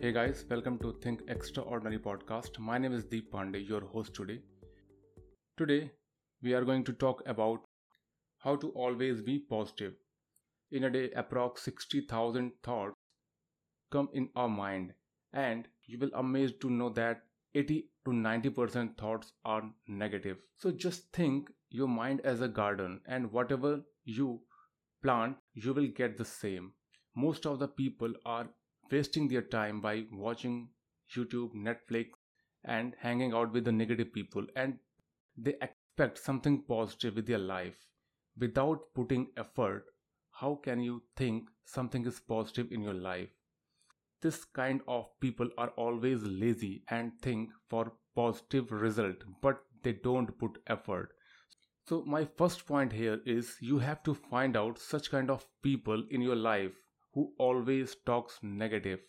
Hey guys, welcome to Think Extraordinary podcast. My name is Deep Pandey, your host today. Today, we are going to talk about how to always be positive. In a day, approx 60,000 thoughts come in our mind, and you will amazed to know that 80 to 90% thoughts are negative. So just think your mind as a garden, and whatever you plant, you will get the same. Most of the people are wasting their time by watching YouTube, Netflix, and hanging out with the negative people, and they expect something positive with their life. Without putting effort, how can you think something is positive in your life? This kind of people are always lazy and think for positive result, but they don't put effort. So my first point here is you have to find out such kind of people in your life who always talks negative.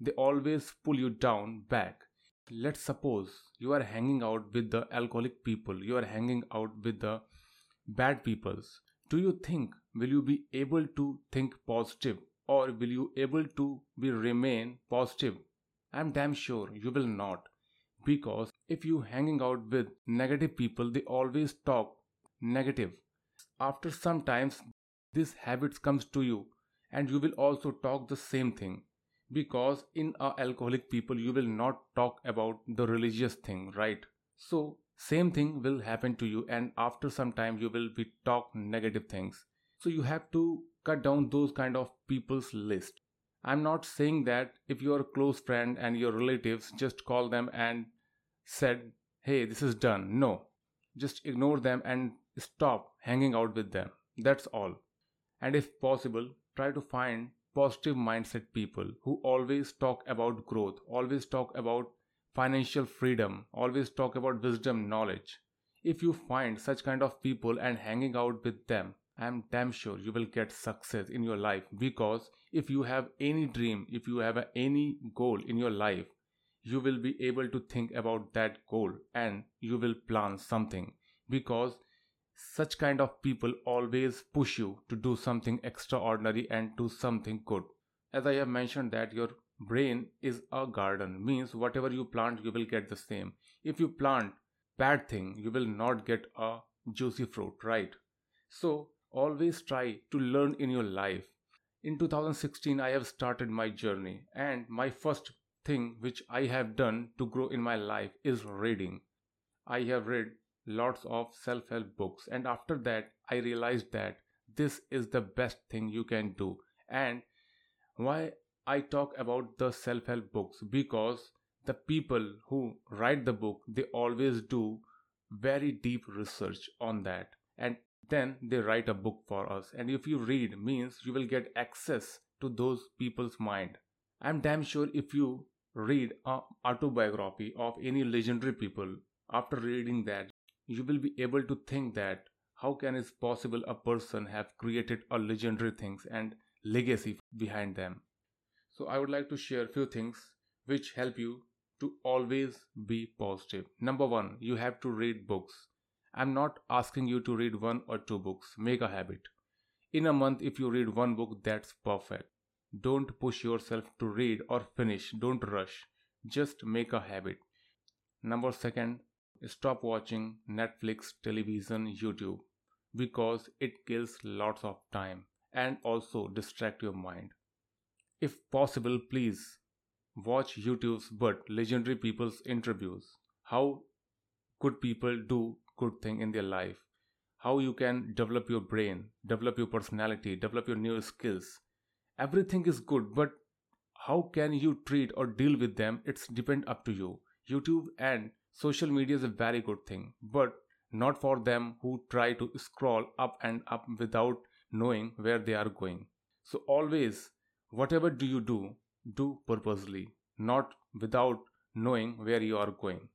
They always pull you down back. Let's suppose you are hanging out with the alcoholic people, you are hanging out with the bad peoples. Do you think will you be able to think positive or will you able to be remain positive? I'm damn sure you will not because if you hanging out with negative people they always talk negative after some times this habit comes to you and you will also talk the same thing. Because in a alcoholic people you will not talk about the religious thing right? So same thing will happen to you and after some time you will be talk negative things. So you have to cut down those kind of people's list. I'm not saying that if your close friend and your relatives just call them and said hey this is done. No. Just ignore them and stop hanging out with them. That's all. And if possible try to find positive mindset people who always talk about growth, always talk about financial freedom, always talk about wisdom, knowledge. If you find such kind of people and hanging out with them, I am damn sure you will get success in your life because if you have any dream, if you have any goal in your life, you will be able to think about that goal and you will plan something because such kind of people always push you to do something extraordinary and do something good. As i have mentioned that your brain is a garden means whatever you plant you will get the same. If you plant bad thing you will not get a juicy fruit right? So always try to learn in your life. In 2016 i have started my journey and my first thing which i have done to grow in my life is reading. I have read lots of self help books, and after that, I realized that this is the best thing you can do. And why I talk about the self help books? Because the people who write the book they always do very deep research on that. And then they write a book for us. And if you read means you will get access to those people's mind. I'm damn sure if you read a autobiography of any legendary people after reading that you will be able to think that how can it possible a person have created a legendary things and legacy behind them. So i would like to share few things which help you to always be positive. Number 1 you have to read books. I'm not asking you to read one or two books. Make a habit. In a month if you read one book that's perfect. Don't push yourself to read or finish. Don't rush. Just make a habit. Number second stop watching Netflix, television, YouTube because it kills lots of time and also distract your mind. If possible, please watch YouTube's but legendary people's interviews. How good people do good thing in their life. How you can develop your brain, develop your personality, develop your new skills. Everything is good, but how can you treat or deal with them? It's depend up to you. YouTube and Social media is a very good thing, but not for them who try to scroll up and up without knowing where they are going. So always, whatever do you do, do purposely, not without knowing where you are going.